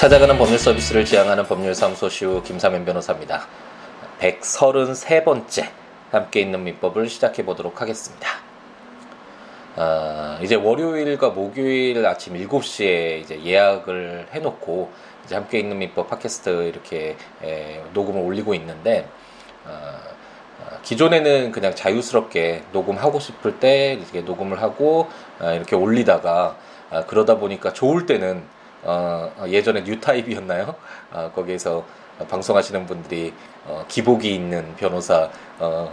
찾아가는 법률 서비스를 지향하는 법률사무소 시우 김사면 변호사입니다. 133번째 함께 있는 민법을 시작해 보도록 하겠습니다. 어, 이제 월요일과 목요일 아침 7시에 이제 예약을 해놓고 이제 함께 있는 민법 팟캐스트 이렇게 에, 녹음을 올리고 있는데 어, 어, 기존에는 그냥 자유스럽게 녹음하고 싶을 때 이렇게 녹음을 하고 어, 이렇게 올리다가 어, 그러다 보니까 좋을 때는 어, 예전에 뉴타입이었나요? 어, 거기에서 방송하시는 분들이 어, 기복이 있는 변호사, 어,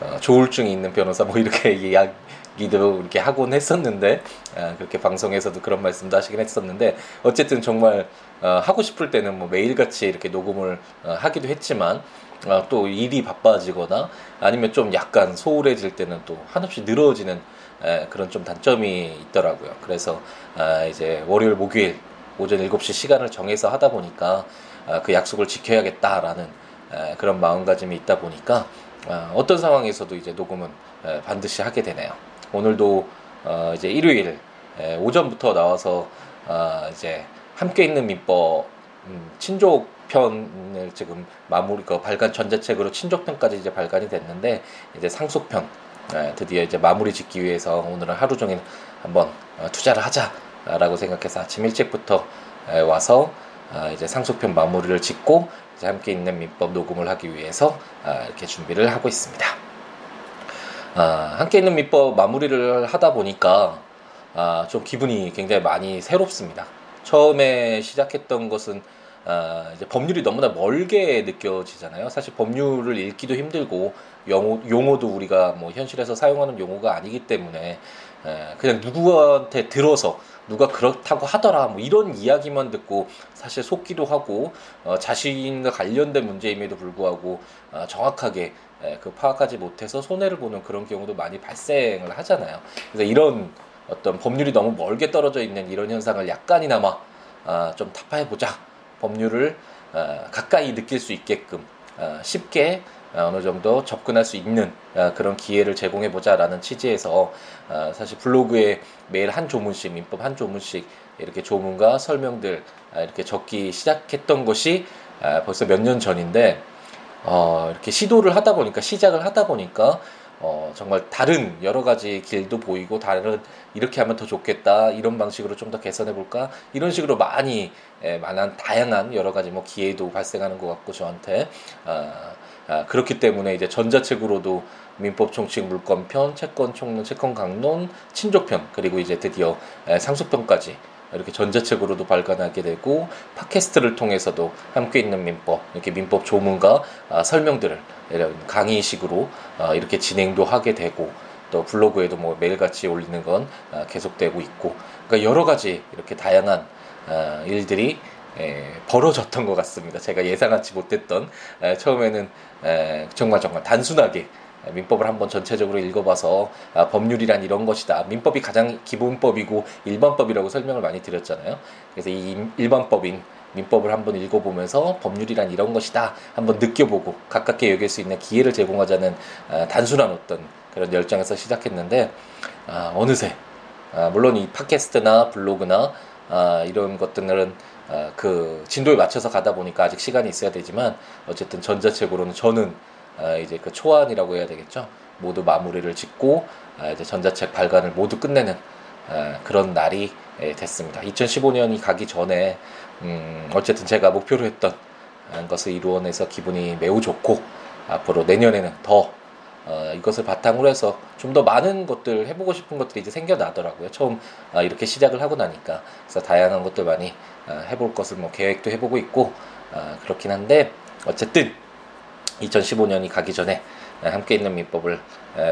어, 조울증이 있는 변호사 뭐 이렇게 이야기도 이렇게 하곤 했었는데 어, 그렇게 방송에서도 그런 말씀도 하시긴 했었는데 어쨌든 정말 어, 하고 싶을 때는 뭐 매일같이 이렇게 녹음을 어, 하기도 했지만 어, 또 일이 바빠지거나 아니면 좀 약간 소홀해질 때는 또 한없이 늘어지는 에, 그런 좀 단점이 있더라고요. 그래서 아, 이제 월요일, 목요일 오전 7시 시간을 정해서 하다 보니까 아, 그 약속을 지켜야겠다라는 그런 마음가짐이 있다 보니까 아, 어떤 상황에서도 이제 녹음은 반드시 하게 되네요. 오늘도 어, 이제 일요일 오전부터 나와서 아, 이제 함께 있는 민법 음, 친족 편을 지금 마무리 그 발간 전자책으로 친족편까지 이제 발간이 됐는데 이제 상속편 드디어 이제 마무리 짓기 위해서 오늘은 하루 종일 한번 어, 투자를 하자 라고 생각해서 아침 일찍부터 와서 아, 이제 상속편 마무리를 짓고 이제 함께 있는 민법 녹음을 하기 위해서 아, 이렇게 준비를 하고 있습니다. 아, 함께 있는 민법 마무리를 하다 보니까 좀 기분이 굉장히 많이 새롭습니다. 처음에 시작했던 것은 이제 법률이 너무나 멀게 느껴지잖아요. 사실 법률을 읽기도 힘들고 용어, 용어도 우리가 뭐 현실에서 사용하는 용어가 아니기 때문에 그냥 누구한테 들어서 누가 그렇다고 하더라 뭐 이런 이야기만 듣고 사실 속기도 하고 어, 자신과 관련된 문제임에도 불구하고 어, 정확하게 에, 그 파악하지 못해서 손해를 보는 그런 경우도 많이 발생을 하잖아요. 그래서 이런 어떤 법률이 너무 멀게 떨어져 있는 이런 현상을 약간이나마 어, 좀 타파해 보자. 법률을 어, 가까이 느낄 수 있게끔 어, 쉽게 어, 어느 정도 접근할 수 있는 어, 그런 기회를 제공해 보자라는 취지에서 어, 사실 블로그에 매일 한 조문씩 민법 한 조문씩 이렇게 조문과 설명들 이렇게 적기 시작했던 것이 벌써 몇 년 전인데 이렇게 시도를 하다 보니까 시작을 하다 보니까 어, 정말 다른 여러 가지 길도 보이고 다른 이렇게 하면 더 좋겠다 이런 방식으로 좀 더 개선해 볼까 이런 식으로 많이 에, 많은 다양한 여러 가지 뭐 기회도 발생하는 것 같고 저한테 아, 아, 그렇기 때문에 이제 전자책으로도 민법 총칙 물권편, 채권 총론, 채권 강론, 친족편 그리고 이제 드디어 상속편까지 이렇게 전자책으로도 발간하게 되고 팟캐스트를 통해서도 함께 있는 민법 이렇게 민법 조문과 아, 설명들을 강의식으로 아, 이렇게 진행도 하게 되고 또 블로그에도 뭐 매일같이 올리는 건 아, 계속되고 있고. 그러니까 여러 가지 이렇게 다양한 아, 일들이 에, 벌어졌던 것 같습니다. 제가 예상하지 못했던 에, 처음에는 에, 정말 정말 단순하게 민법을 한번 전체적으로 읽어봐서 아, 법률이란 이런 것이다. 민법이 가장 기본법이고 일반법이라고 설명을 많이 드렸잖아요. 그래서 이 일반법인 민법을 한번 읽어보면서 법률이란 이런 것이다. 한번 느껴보고 가깝게 여길 수 있는 기회를 제공하자는 아, 단순한 어떤 그런 열정에서 시작했는데 아, 어느새 아, 물론 이 팟캐스트나 블로그나 아, 이런 것들은 아, 그 진도에 맞춰서 가다 보니까 아직 시간이 있어야 되지만 어쨌든 전자책으로는 저는 아, 이제 그 초안이라고 해야 되겠죠. 모두 마무리를 짓고 아, 이제 전자책 발간을 모두 끝내는 아, 그런 날이 예, 됐습니다. 2015년이 가기 전에 음, 어쨌든 제가 목표로 했던 것을 이루어내서 기분이 매우 좋고 앞으로 내년에는 더 어, 이것을 바탕으로 해서 좀 더 많은 것들 해보고 싶은 것들이 이제 생겨나더라고요. 처음 어, 이렇게 시작을 하고 나니까 그래서 다양한 것들 많이 어, 해볼 것을 뭐 계획도 해보고 있고 어, 그렇긴 한데 어쨌든 2015년이 가기 전에 함께 있는 민법을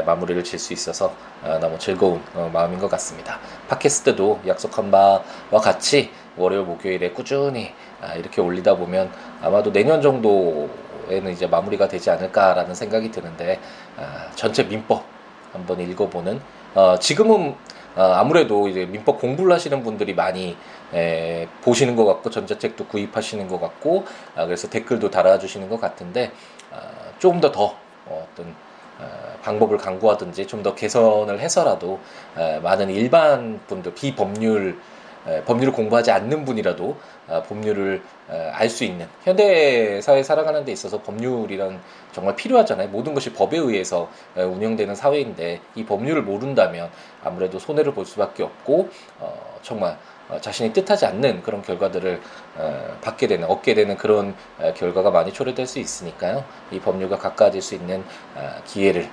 마무리를 질 수 있어서 어, 너무 즐거운 어, 마음인 것 같습니다. 팟캐스트도 약속한 바와 같이 월요일 목요일에 꾸준히 아, 이렇게 올리다 보면 아마도 내년 정도에는 이제 마무리가 되지 않을까라는 생각이 드는데 아, 전체 민법 한번 읽어보는 어, 지금은 아무래도 이제 민법 공부를 하시는 분들이 많이 보시는 것 같고 전자책도 구입하시는 것 같고 아, 그래서 댓글도 달아주시는 것 같은데 조금 더더 어떤 방법을 강구하든지 좀 더 개선을 해서라도 많은 일반 분들 비법률 법률을 공부하지 않는 분이라도 아, 법률을 알 수 있는 현대 사회 살아가는 데 있어서 법률이란 정말 필요하잖아요. 모든 것이 법에 의해서 운영되는 사회인데 이 법률을 모른다면 아무래도 손해를 볼 수밖에 없고 어, 정말 어, 자신이 뜻하지 않는 그런 결과들을 어, 받게 되는 얻게 되는 그런 결과가 많이 초래될 수 있으니까요. 이 법률과 가까워질 수 있는 기회를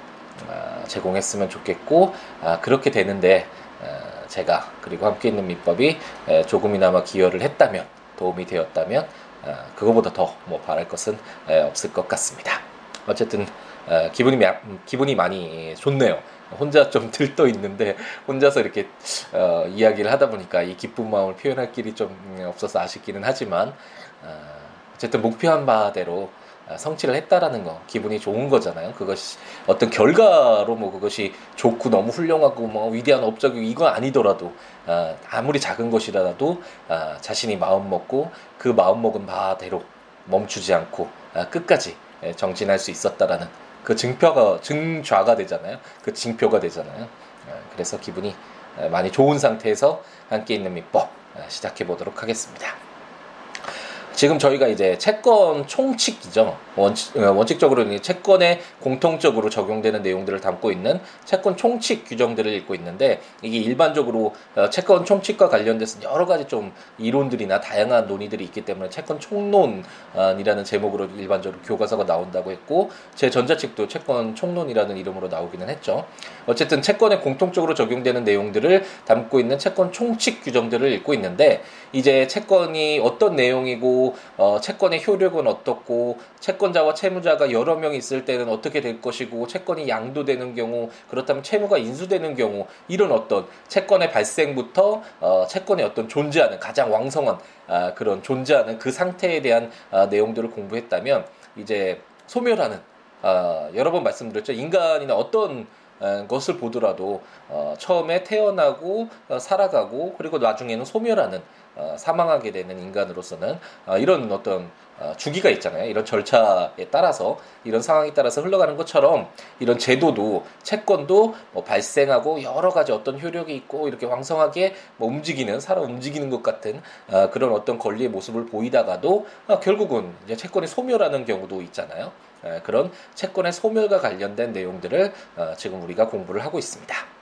제공했으면 좋겠고 아, 그렇게 되는데 제가 그리고 함께 있는 민법이 조금이나마 기여를 했다면 도움이 되었다면 그거보다 더 뭐 바랄 것은 없을 것 같습니다. 어쨌든 기분이 기분이 많이 좋네요. 혼자 좀 들떠 있는데 혼자서 이렇게 어, 이야기를 하다 보니까 이 기쁜 마음을 표현할 길이 좀 없어서 아쉽기는 하지만 어, 어쨌든 목표한 바대로 아, 성취를 했다라는 거 기분이 좋은 거잖아요. 그것이 어떤 결과로 뭐 그것이 좋고 너무 훌륭하고 뭐 위대한 업적이 이건 아니더라도 아, 아무리 작은 것이라도 아, 자신이 마음 먹고 그 마음 먹은 바대로 멈추지 않고 아, 끝까지 예, 정진할 수 있었다라는 그 증표가 증좌가 되잖아요. 그 징표가 되잖아요. 아, 그래서 기분이 많이 좋은 상태에서 함께 있는 민법 아, 시작해 보도록 하겠습니다. 지금 저희가 이제 채권 총칙이죠. 원칙, 어, 원칙적으로는 채권에 공통적으로 적용되는 내용들을 담고 있는 채권 총칙 규정들을 읽고 있는데 이게 일반적으로 어, 채권 총칙과 관련돼서 여러 가지 좀 이론들이나 다양한 논의들이 있기 때문에 채권 총론이라는 제목으로 일반적으로 교과서가 나온다고 했고 제 전자책도 채권 총론이라는 이름으로 나오기는 했죠. 어쨌든 채권에 공통적으로 적용되는 내용들을 담고 있는 채권 총칙 규정들을 읽고 있는데 이제 채권이 어떤 내용이고 어, 채권의 효력은 어떻고 채권자와 채무자가 여러 명 있을 때는 어떻게 될 것이고 채권이 양도되는 경우 그렇다면 채무가 인수되는 경우 이런 어떤 채권의 발생부터 어, 채권의 어떤 존재하는 가장 왕성한 아, 그런 존재하는 그 상태에 대한 아, 내용들을 공부했다면 이제 소멸하는 아, 여러 번 말씀드렸죠. 인간이나 어떤 것을 보더라도 어, 처음에 태어나고 어, 살아가고 그리고 나중에는 소멸하는 어, 사망하게 되는 인간으로서는 어, 이런 어떤 어, 주기가 있잖아요. 이런 절차에 따라서 이런 상황에 따라서 흘러가는 것처럼 이런 제도도 채권도 뭐 발생하고 여러 가지 어떤 효력이 있고 이렇게 왕성하게 뭐 움직이는 살아 움직이는 것 같은 어, 그런 어떤 권리의 모습을 보이다가도 어, 결국은 이제 채권이 소멸하는 경우도 있잖아요. 에, 그런 채권의 소멸과 관련된 내용들을 어, 지금 우리가 공부를 하고 있습니다.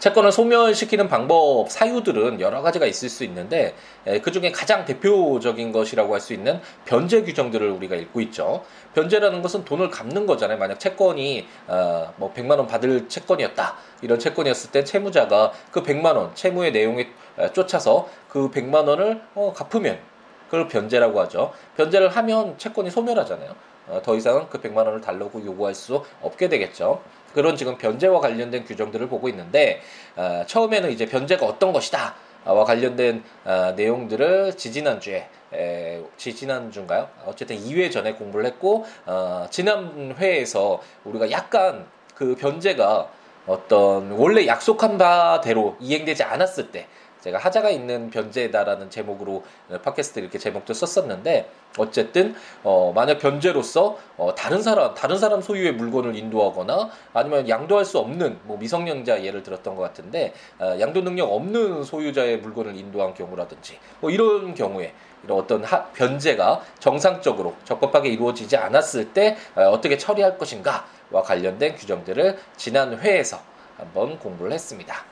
채권을 소멸시키는 방법 사유들은 여러 가지가 있을 수 있는데 그 중에 가장 대표적인 것이라고 할 수 있는 변제 규정들을 우리가 읽고 있죠. 변제라는 것은 돈을 갚는 거잖아요. 만약 채권이 어, 뭐 100만 원 받을 채권이었다. 이런 채권이었을 때 채무자가 그 100만 원 채무의 내용에 쫓아서 그 100만 원을 어, 갚으면 그걸 변제라고 하죠. 변제를 하면 채권이 소멸하잖아요. 어, 더 이상은 그 100만 원을 달라고 요구할 수 없게 되겠죠. 그런 지금 변제와 관련된 규정들을 보고 있는데 어, 처음에는 이제 변제가 어떤 것이다. 와 관련된 어, 내용들을 지지난주에 에, 지지난주인가요? 어쨌든 2회 전에 공부를 했고 어, 지난 회에서 우리가 약간 그 변제가 어떤 원래 약속한 바대로 이행되지 않았을 때 제가 하자가 있는 변제다라는 제목으로 팟캐스트 이렇게 제목도 썼었는데 어쨌든 어 만약 변제로서 어 다른 사람 다른 사람 소유의 물건을 인도하거나 아니면 양도할 수 없는 뭐 미성년자 예를 들었던 것 같은데 어 양도 능력 없는 소유자의 물건을 인도한 경우라든지 뭐 이런 경우에 이런 어떤 하, 변제가 정상적으로 적법하게 이루어지지 않았을 때 어, 어떻게 처리할 것인가와 관련된 규정들을 지난 회에서 한번 공부를 했습니다.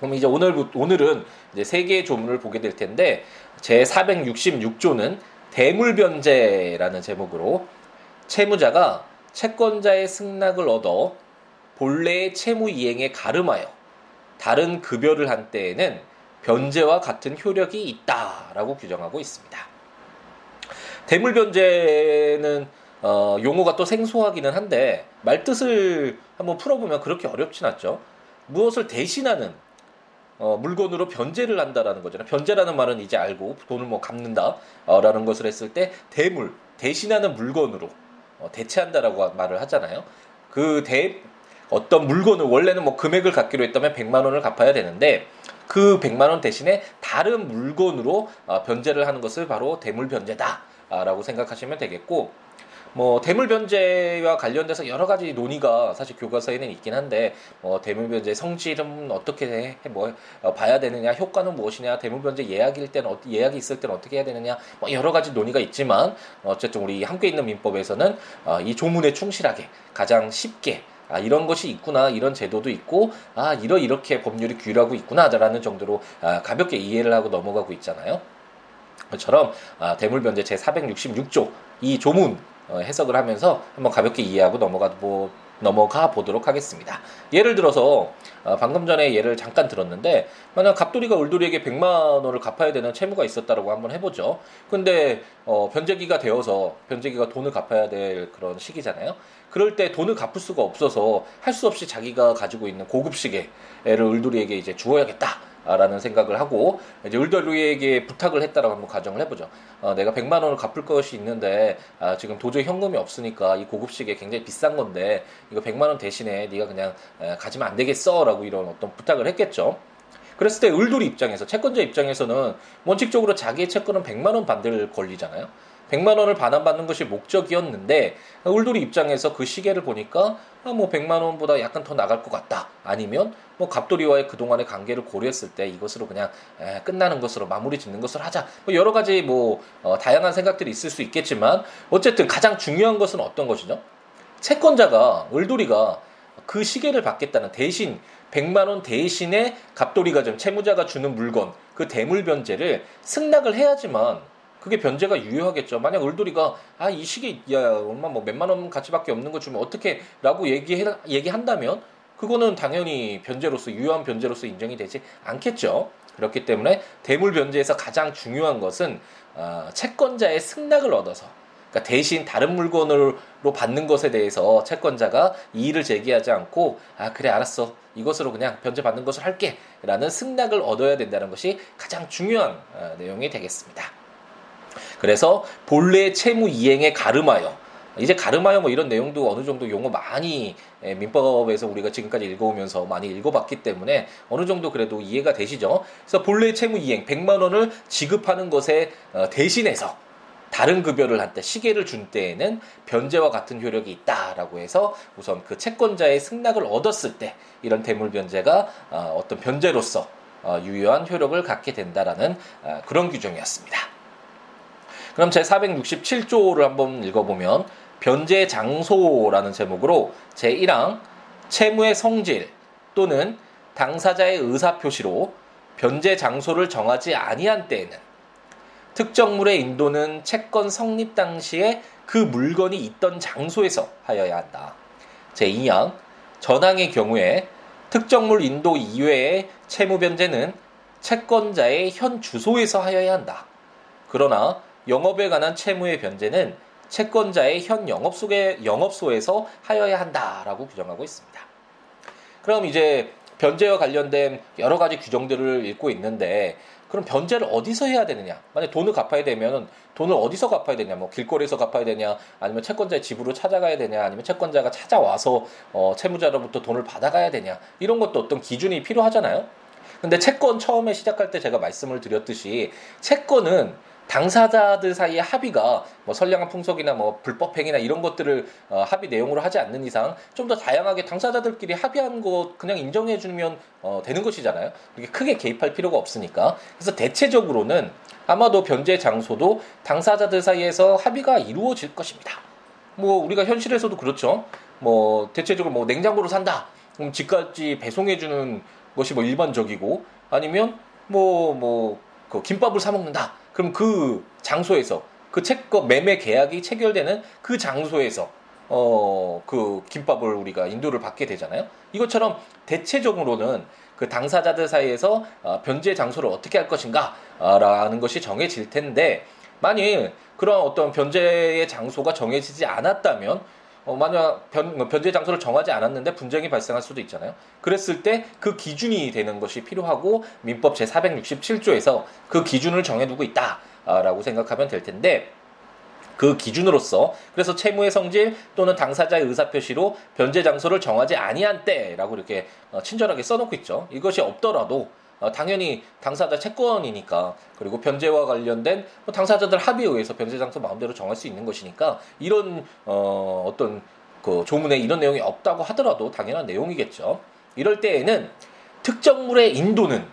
그럼 이제 오늘 오늘은 이제 세 개의 조문을 보게 될 텐데 제 466조는 대물변제라는 제목으로 채무자가 채권자의 승낙을 얻어 본래의 채무 이행에 가름하여 다른 급여를 한 때에는 변제와 같은 효력이 있다라고 규정하고 있습니다. 대물변제는 어, 용어가 또 생소하기는 한데 말뜻을 한번 풀어보면 그렇게 어렵진 않죠. 무엇을 대신하는 어, 물건으로 변제를 한다라는 거잖아요. 변제라는 말은 이제 알고 돈을 뭐 갚는다라는 것을 했을 때 대물 대신하는 물건으로 어, 대체한다라고 말을 하잖아요. 그 대 어떤 물건을 원래는 뭐 금액을 갖기로 했다면 100만 원을 갚아야 되는데 그 100만 원 대신에 다른 물건으로 어, 변제를 하는 것을 바로 대물 변제다라고 생각하시면 되겠고 뭐 대물 변제와 관련돼서 여러 가지 논의가 사실 교과서에는 있긴 한데 뭐 대물 변제 성질은 어떻게 해, 뭐 어, 봐야 되느냐 효과는 무엇이냐 대물 변제 예약일 때는 어, 예약이 있을 때는 어떻게 해야 되느냐 뭐 여러 가지 논의가 있지만 어쨌든 우리 함께 있는 민법에서는 어, 이 조문에 충실하게 가장 쉽게 아, 이런 것이 있구나, 이런 제도도 있고, 아, 이러, 이렇게 법률이 규율하고 있구나라는 정도로 아, 가볍게 이해를 하고 넘어가고 있잖아요. 것처럼 아, 대물변제 제 466조 이 조문 어, 해석을 하면서 한번 가볍게 이해하고 넘어가 뭐 넘어가 보도록 하겠습니다. 예를 들어서 어, 방금 전에 예를 잠깐 들었는데 만약 갑돌이가 울돌이에게 100만 원을 갚아야 되는 채무가 있었다라고 한번 해보죠. 근데 어, 변제기가 되어서 변제기가 돈을 갚아야 될 그런 시기잖아요. 그럴 때 돈을 갚을 수가 없어서 할 수 없이 자기가 가지고 있는 고급 시계를 울돌이에게 이제 주어야겠다. 라는 생각을 하고 이제 울더루에게 부탁을 했다라고 한번 가정을 해보죠. 어, 내가 100만 원을 갚을 것이 있는데 아, 지금 도저히 현금이 없으니까 이 고급식에 굉장히 비싼 건데 이거 100만 원 대신에 네가 그냥 에, 가지면 안 되겠어라고 이런 어떤 부탁을 했겠죠. 그랬을 때 을돌이 입장에서 채권자 입장에서는 원칙적으로 자기의 채권은 100만 원 받을 권리잖아요. 100만 원을 반환받는 것이 목적이었는데 울돌이 입장에서 그 시계를 보니까 아, 뭐 100만 원보다 약간 더 나갈 것 같다. 아니면 뭐 갑돌이와의 그동안의 관계를 고려했을 때 이것으로 그냥 에, 끝나는 것으로 마무리 짓는 것을 하자. 뭐 여러 가지 뭐 어, 다양한 생각들이 있을 수 있겠지만 어쨌든 가장 중요한 것은 어떤 것이죠? 채권자가 을돌이가 그 시계를 받겠다는 대신 100만 원 대신에 갑돌이가 좀 채무자가 주는 물건 그 대물 변제를 승낙을 해야지만 그게 변제가 유효하겠죠. 만약 을돌이가 아 이 시계 야 얼마 뭐 몇만 원 가치밖에 없는 거 주면 어떻게라고 얘기해 얘기한다면 그거는 당연히 변제로서 유효한 변제로서 인정이 되지 않겠죠. 그렇기 때문에 대물 변제에서 가장 중요한 것은 어, 채권자의 승낙을 얻어서 그러니까 대신 다른 물건으로 받는 것에 대해서 채권자가 이의를 제기하지 않고 아 그래 알았어 이것으로 그냥 변제 받는 것을 할게라는 승낙을 얻어야 된다는 것이 가장 중요한 어, 내용이 되겠습니다. 그래서 본래 채무 이행에 가름하여 이제 가름하여 뭐 이런 내용도 어느 정도 용어 많이 예, 민법에서 우리가 지금까지 읽어오면서 많이 읽어봤기 때문에 어느 정도 그래도 이해가 되시죠? 그래서 본래 채무 이행 100만 원을 지급하는 것에 어, 대신해서 다른 급여를 한때 시계를 준 때에는 변제와 같은 효력이 있다라고 해서 우선 그 채권자의 승낙을 얻었을 때 이런 대물 변제가 어, 어떤 변제로서 어, 유효한 효력을 갖게 된다라는 그런 규정이었습니다. 그럼 제 467조를 한번 읽어보면 변제 장소라는 제목으로 제1항 채무의 성질 또는 당사자의 의사 표시로 변제 장소를 정하지 아니한 때에는 특정물의 인도는 채권 성립 당시에 그 물건이 있던 장소에서 하여야 한다. 제2항 전항의 경우에 특정물 인도 이외의 채무 변제는 채권자의 현 주소에서 하여야 한다. 그러나 영업에 관한 채무의 변제는 채권자의 현 영업소에, 영업소에서 하여야 한다라고 규정하고 있습니다. 그럼 이제 변제와 관련된 여러 가지 규정들을 읽고 있는데 그럼 변제를 어디서 해야 되느냐? 만약 돈을 갚아야 되면 돈을 어디서 갚아야 되냐? 뭐 길거리에서 갚아야 되냐? 아니면 채권자의 집으로 찾아가야 되냐? 아니면 채권자가 찾아와서 어, 채무자로부터 돈을 받아가야 되냐? 이런 것도 어떤 기준이 필요하잖아요. 근데 채권 처음에 시작할 때 제가 말씀을 드렸듯이 채권은 당사자들 사이의 합의가 뭐 선량한 풍속이나 뭐 불법 행위나 이런 것들을 어, 합의 내용으로 하지 않는 이상 좀 더 다양하게 당사자들끼리 합의한 것 그냥 인정해 주면 어, 되는 것이잖아요. 이렇게 크게 개입할 필요가 없으니까. 그래서 대체적으로는 아마도 변제 장소도 당사자들 사이에서 합의가 이루어질 것입니다. 뭐 우리가 현실에서도 그렇죠. 뭐 대체적으로 뭐 냉장고를 산다. 그럼 집까지 배송해 주는 것이 뭐 일반적이고 아니면 뭐 뭐 그 김밥을 사 먹는다. 그럼 그 장소에서 그 채권 매매 계약이 체결되는 그 장소에서 어, 그 김밥을 우리가 인도를 받게 되잖아요. 이것처럼 대체적으로는 그 당사자들 사이에서 어, 변제 장소를 어떻게 할 것인가 라는 것이 정해질 텐데 만일 그런 어떤 변제의 장소가 정해지지 않았다면 어, 만약 변, 뭐 변제 장소를 정하지 않았는데 분쟁이 발생할 수도 있잖아요. 그랬을 때 그 기준이 되는 것이 필요하고 민법 제 467조에서 그 기준을 정해두고 있다라고 생각하면 될 텐데 그 기준으로서 그래서 채무의 성질 또는 당사자의 의사표시로 변제 장소를 정하지 아니한 때라고 이렇게 어, 친절하게 써놓고 있죠. 이것이 없더라도 어, 당연히 당사자 채권이니까 그리고 변제와 관련된 뭐 당사자들 합의에 의해서 변제 장소 마음대로 정할 수 있는 것이니까 이런 어, 어떤 그 조문에 이런 내용이 없다고 하더라도 당연한 내용이겠죠. 이럴 때에는 특정물의 인도는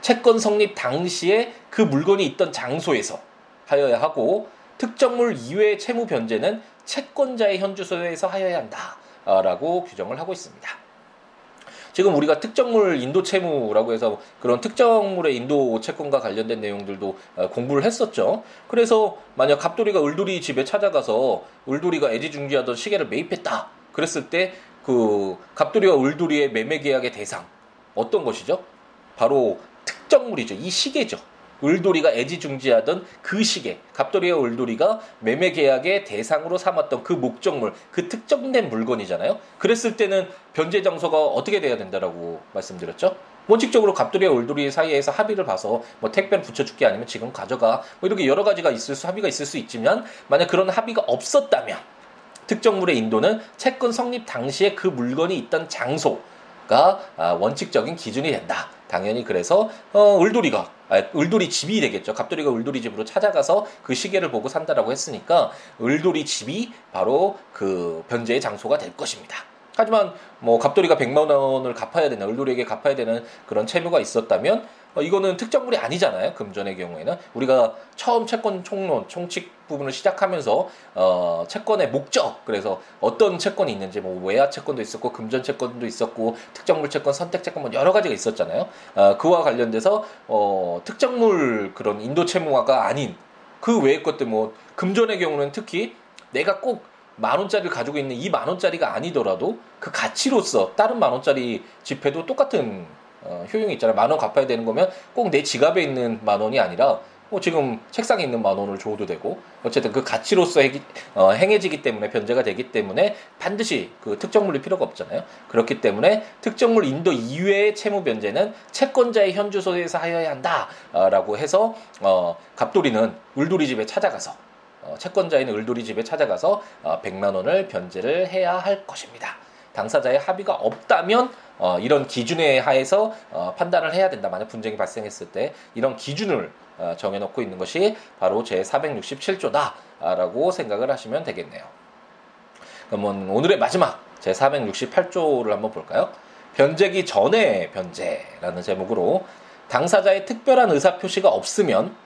채권 성립 당시에 그 물건이 있던 장소에서 하여야 하고 특정물 이외의 채무 변제는 채권자의 현주소에서 하여야 한다라고 규정을 하고 있습니다. 지금 우리가 특정물 인도 채무라고 해서 그런 특정물의 인도 채권과 관련된 내용들도 어, 공부를 했었죠. 그래서 만약 갑돌이가 을돌이 집에 찾아가서 을돌이가 애지중지하던 시계를 매입했다. 그랬을 때 그 갑돌이와 을돌이의 매매 계약의 대상 어떤 것이죠? 바로 특정물이죠. 이 시계죠. 을돌이가 애지중지하던 그 시계, 갑돌이와 을돌이가 매매 계약의 대상으로 삼았던 그 목적물, 그 특정된 물건이잖아요. 그랬을 때는 변제 장소가 어떻게 돼야 된다라고 말씀드렸죠? 원칙적으로 갑돌이와 을돌이 사이에서 합의를 봐서 뭐 택배를 붙여줄게 아니면 지금 가져가 뭐 이렇게 여러 가지가 있을 수 합의가 있을 수 있지만 만약 그런 합의가 없었다면 특정물의 인도는 채권 성립 당시에 그 물건이 있던 장소 가 아, 원칙적인 기준이 된다. 당연히 그래서 어, 을돌이가 아, 을돌이 집이 되겠죠. 갑돌이가 을돌이 집으로 찾아가서 그 시계를 보고 산다라고 했으니까 을돌이 집이 바로 그 변제의 장소가 될 것입니다. 하지만 뭐 갑돌이가 100만 원을 갚아야 되는 을돌이에게 갚아야 되는 그런 채무가 있었다면 어, 이거는 특정물이 아니잖아요. 금전의 경우에는 우리가 처음 채권 총론 총칙 부분을 시작하면서 어, 채권의 목적 그래서 어떤 채권이 있는지 뭐 외화 채권도 있었고 금전 채권도 있었고 특정물 채권 선택 채권 뭐 여러 가지가 있었잖아요. 어, 그와 관련돼서 어, 특정물 그런 인도 채무화가 아닌 그 외의 것들 뭐 금전의 경우는 특히 내가 꼭 만 원짜리를 가지고 있는 이 만 원짜리가 아니더라도 그 가치로서 다른 만 원짜리 지폐도 똑같은 어, 효용이 있잖아요. 만 원 갚아야 되는 거면 꼭 내 지갑에 있는 만 원이 아니라 뭐 지금 책상에 있는 만 원을 줘도 되고 어쨌든 그 가치로서 해기, 어, 행해지기 때문에 변제가 되기 때문에 반드시 그 특정물이 필요가 없잖아요. 그렇기 때문에 특정물 인도 이외의 채무 변제는 채권자의 현주소에서 하여야 한다라고 해서 어, 갑돌이는 울돌이 집에 찾아가서 어, 채권자인 을돌이 집에 찾아가서 어, 100만 원을 변제를 해야 할 것입니다. 당사자의 합의가 없다면 어, 이런 기준에 하에서 어, 판단을 해야 된다. 만약 분쟁이 발생했을 때 이런 기준을 어, 정해놓고 있는 것이 바로 제 467조다라고 생각을 하시면 되겠네요. 그러면 오늘의 마지막 제 468조를 한번 볼까요? 변제기 전에 변제라는 제목으로 당사자의 특별한 의사 표시가 없으면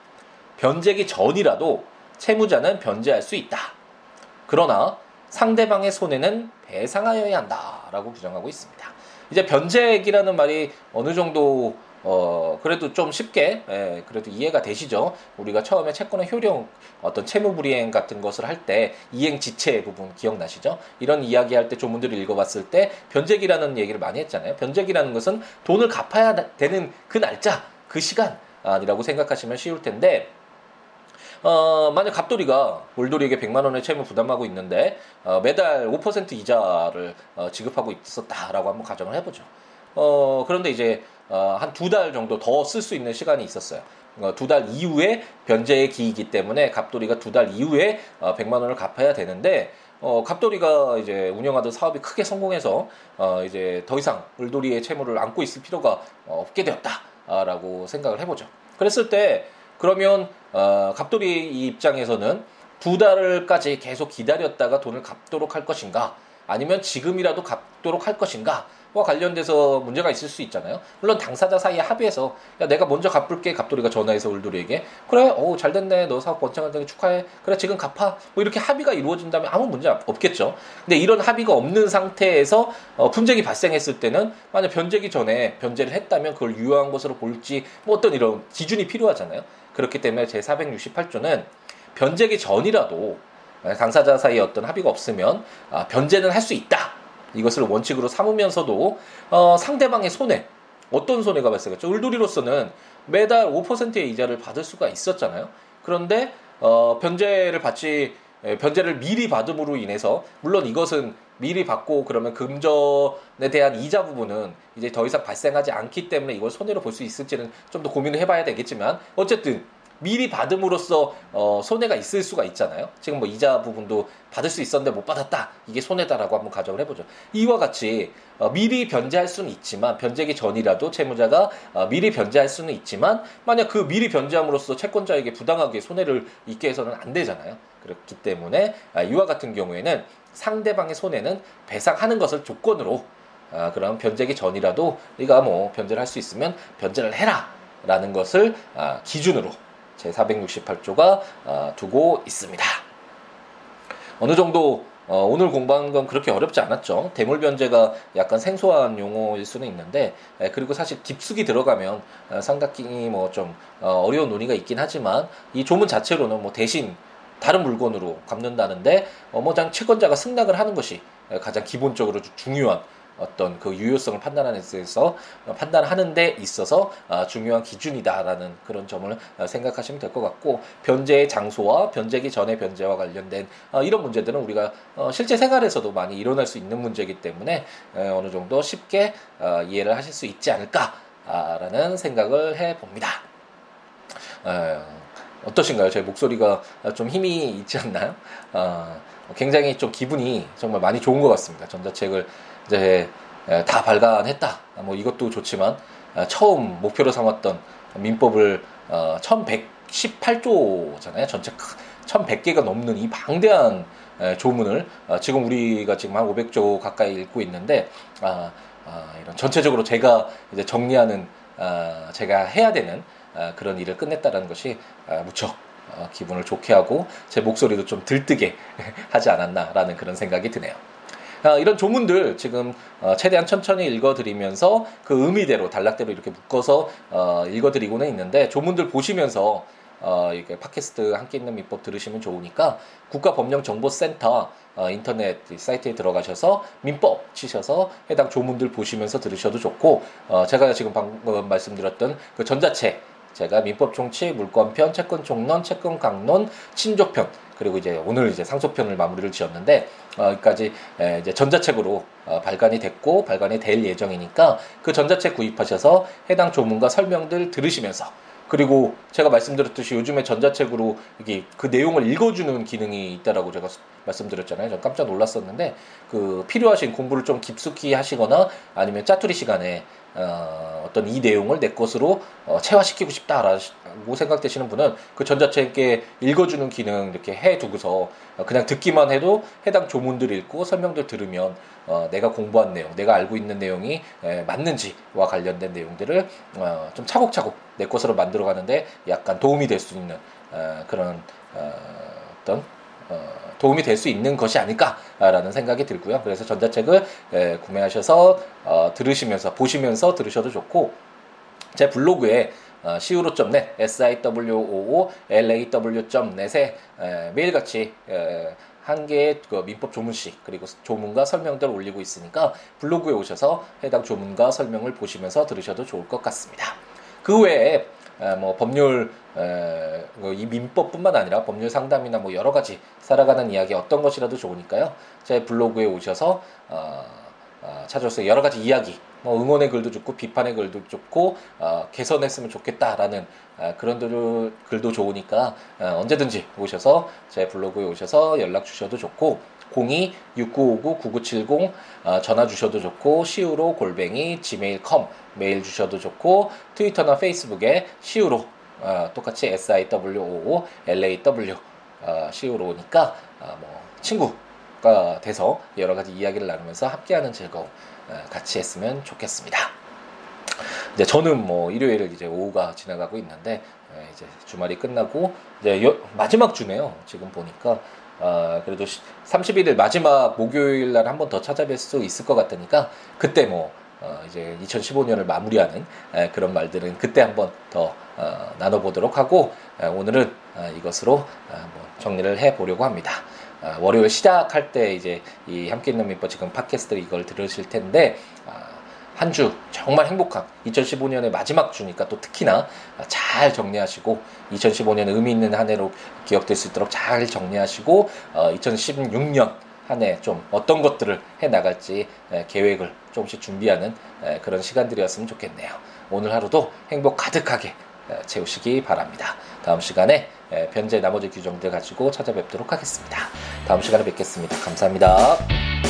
변제기 전이라도 채무자는 변제할 수 있다. 그러나 상대방의 손해는 배상하여야 한다라고 규정하고 있습니다. 이제 변제액이라는 말이 어느 정도 어 그래도 좀 쉽게 예, 그래도 이해가 되시죠? 우리가 처음에 채권의 효령 어떤 채무 불이행 같은 것을 할 때 이행 지체 부분 기억나시죠? 이런 이야기 할 때 조문들을 읽어봤을 때 변제기라는 얘기를 많이 했잖아요. 변제기라는 것은 돈을 갚아야 되는 그 날짜, 그 시간이라고 생각하시면 쉬울 텐데 어, 만약 갑돌이가 올돌이에게 100만 원의 채무 부담하고 있는데 어, 매달 5% 이자를 어, 지급하고 있었다라고 한번 가정을 해보죠. 어, 그런데 이제 어, 한 두 달 정도 더 쓸 수 있는 시간이 있었어요. 어, 두달 이후에 변제의 기이기 때문에 갑돌이가 두 달 이후에 어, 100만 원을 갚아야 되는데 어, 갑돌이가 이제 운영하던 사업이 크게 성공해서 어, 이제 더 이상 을돌이의 채무를 안고 있을 필요가 어, 없게 되었다라고 생각을 해보죠. 그랬을 때 그러면 어, 갑돌이 입장에서는 두 달까지 계속 기다렸다가 돈을 갚도록 할 것인가 아니면 지금이라도 갚도록 할 것인가 와 관련돼서 문제가 있을 수 있잖아요. 물론 당사자 사이에 합의해서 야 내가 먼저 갚을게 갑돌이가 전화해서 울돌이에게 그래 어잘 됐네 너 사업 번창한다니 축하해 그래 지금 갚아 뭐 이렇게 합의가 이루어진다면 아무 문제 없겠죠. 근데 이런 합의가 없는 상태에서 어, 분쟁이 발생했을 때는 만약 변제기 전에 변제를 했다면 그걸 유효한 것으로 볼지 뭐 어떤 이런 기준이 필요하잖아요. 그렇기 때문에 제 468조는 변제기 전이라도 당사자 사이에 어떤 합의가 없으면 아, 변제는 할 수 있다. 이것을 원칙으로 삼으면서도 어, 상대방의 손해 어떤 손해가 발생했죠? 울돌이로서는 매달 5%의 이자를 받을 수가 있었잖아요. 그런데 어, 변제를 받지 변제를 미리 받음으로 인해서 물론 이것은 미리 받고 그러면 금전에 대한 이자 부분은 이제 더 이상 발생하지 않기 때문에 이걸 손해로 볼 수 있을지는 좀 더 고민을 해봐야 되겠지만 어쨌든 미리 받음으로써 어, 손해가 있을 수가 있잖아요. 지금 뭐 이자 부분도 받을 수 있었는데 못 받았다. 이게 손해다라고 한번 가정을 해보죠. 이와 같이 어, 미리 변제할 수는 있지만 변제기 전이라도 채무자가 어, 미리 변제할 수는 있지만 만약 그 미리 변제함으로써 채권자에게 부당하게 손해를 입게 해서는 안 되잖아요. 그렇기 때문에 아, 이와 같은 경우에는 상대방의 손해는 배상하는 것을 조건으로 아, 그럼 변제기 전이라도 네가 뭐 변제를 할 수 있으면 변제를 해라 라는 것을 아, 기준으로 제 468조가 아, 두고 있습니다. 어느 정도 어, 오늘 공부한 건 그렇게 어렵지 않았죠. 대물 변제가 약간 생소한 용어일 수는 있는데, 에, 그리고 사실 깊숙이 들어가면 어, 상당히 뭐좀 어, 어려운 논의가 있긴 하지만 이 조문 자체로는 뭐 대신 다른 물건으로 갚는다는데 어, 뭐 장 채권자가 승낙을 하는 것이 가장 기본적으로 중요한 어떤 그 유효성을 판단하는 데 있어서 판단하는 데 있어서 아, 중요한 기준이다라는 그런 점을 아, 생각하시면 될 것 같고 변제의 장소와 변제기 전의 변제와 관련된 아, 이런 문제들은 우리가 어, 실제 생활에서도 많이 일어날 수 있는 문제이기 때문에 어느 정도 쉽게 이해를 하실 수 있지 않을까라는 생각을 해봅니다. 어떠신가요? 제 목소리가 좀 힘이 있지 않나요? 굉장히 좀 기분이 정말 많이 좋은 것 같습니다. 전자책을 이제 다 발간했다. 뭐 이것도 좋지만 아, 처음 목표로 삼았던 민법을 1118조잖아요. 어, 전체 1100개가 넘는 이 방대한 조문을 어, 지금 우리가 지금 한 500조 가까이 읽고 있는데 아, 아, 이런 전체적으로 제가 이제 정리하는 제가 해야 되는 그런 일을 끝냈다라는 것이 무척 어, 기분을 좋게 하고 제 목소리도 좀 들뜨게 하지 않았나라는 그런 생각이 드네요. 아, 이런 조문들 지금 어, 최대한 천천히 읽어드리면서 그 의미대로 단락대로 이렇게 묶어서 어, 읽어드리고는 있는데 조문들 보시면서 어, 이게 팟캐스트 함께 있는 민법 들으시면 좋으니까 국가법령정보센터 어, 인터넷 사이트에 들어가셔서 민법 치셔서 해당 조문들 보시면서 들으셔도 좋고 어, 제가 지금 방금 말씀드렸던 그 전자책 제가 민법 총칙, 물권편, 채권 총론, 채권 강론, 친족편 그리고 이제 오늘 이제 상소편을 마무리를 지었는데 어, 여기까지 에, 이제 전자책으로 어, 발간이 됐고 발간이 될 예정이니까 그 전자책 구입하셔서 해당 조문과 설명들 들으시면서 그리고 제가 말씀드렸듯이 요즘에 전자책으로 이게 그 내용을 읽어주는 기능이 있다라고 제가 말씀드렸잖아요. 전 깜짝 놀랐었는데 그 필요하신 공부를 좀 깊숙이 하시거나 아니면 짜투리 시간에 어, 어떤 이 내용을 내 것으로 어, 체화시키고 싶다라고 생각되시는 분은 그 전자책에 읽어주는 기능 이렇게 해두고서 어, 그냥 듣기만 해도 해당 조문들 읽고 설명들 들으면 어, 내가 공부한 내용, 내가 알고 있는 내용이 에, 맞는지와 관련된 내용들을 어, 좀 차곡차곡 내 것으로 만들어 가는데 약간 도움이 될 수 있는 어, 그런 어, 어떤 어, 도움이 될 수 있는 것이 아닐까라는 생각이 들고요. 그래서 전자책을 예, 구매하셔서 어, 들으시면서 보시면서 들으셔도 좋고 제 블로그에 어, siwo.net, siwo.law.net에 에, 매일같이 에, 한 개의 그 민법 조문식 그리고 조문과 설명들을 올리고 있으니까 블로그에 오셔서 해당 조문과 설명을 보시면서 들으셔도 좋을 것 같습니다. 그 외에 뭐 법률 뭐이 민법뿐만 아니라 법률 상담이나 뭐 여러 가지 살아가는 이야기 어떤 것이라도 좋으니까요. 제 블로그에 오셔서 어, 어, 찾아서 여러 가지 이야기, 뭐 응원의 글도 좋고 비판의 글도 좋고 어, 개선했으면 좋겠다라는 어, 그런 글도 좋으니까 어, 언제든지 오셔서 제 블로그에 오셔서 연락 주셔도 좋고 02-6959-9970 어, 전화 주셔도 좋고 시우로 골뱅이 gmail.com 메일 주셔도 좋고 트위터나 페이스북에 시우로 어, 똑같이 SIWOO LAW 어, 시우로니까 어, 뭐 친구가 돼서 여러 가지 이야기를 나누면서 함께하는 즐거움 어, 같이 했으면 좋겠습니다. 이제 저는 뭐 일요일을 이제 오후가 지나가고 있는데 어, 이제 주말이 끝나고 이제 여, 마지막 주네요. 지금 보니까 어, 그래도 31일 마지막 목요일 날 한 번 더 찾아뵐 수 있을 것 같으니까 그때 뭐 어, 이제 2015년을 마무리하는 에, 그런 말들은 그때 한번 더 어, 나눠보도록 하고 에, 오늘은 어, 이것으로 어, 뭐 정리를 해보려고 합니다. 어, 월요일 시작할 때 이제 이 함께 있는 민법 지금 팟캐스트 이걸 들으실 텐데 아, 한주 정말 행복한 2015년의 마지막 주니까 또 특히나 잘 정리하시고 2015년 의미 있는 한 해로 기억될 수 있도록 잘 정리하시고 어, 2016년 한 해 좀 어떤 것들을 해 나갈지 계획을 조금씩 준비하는 그런 시간들이었으면 좋겠네요. 오늘 하루도 행복 가득하게 채우시기 바랍니다. 다음 시간에 변제 나머지 규정들 가지고 찾아뵙도록 하겠습니다. 다음 시간에 뵙겠습니다. 감사합니다.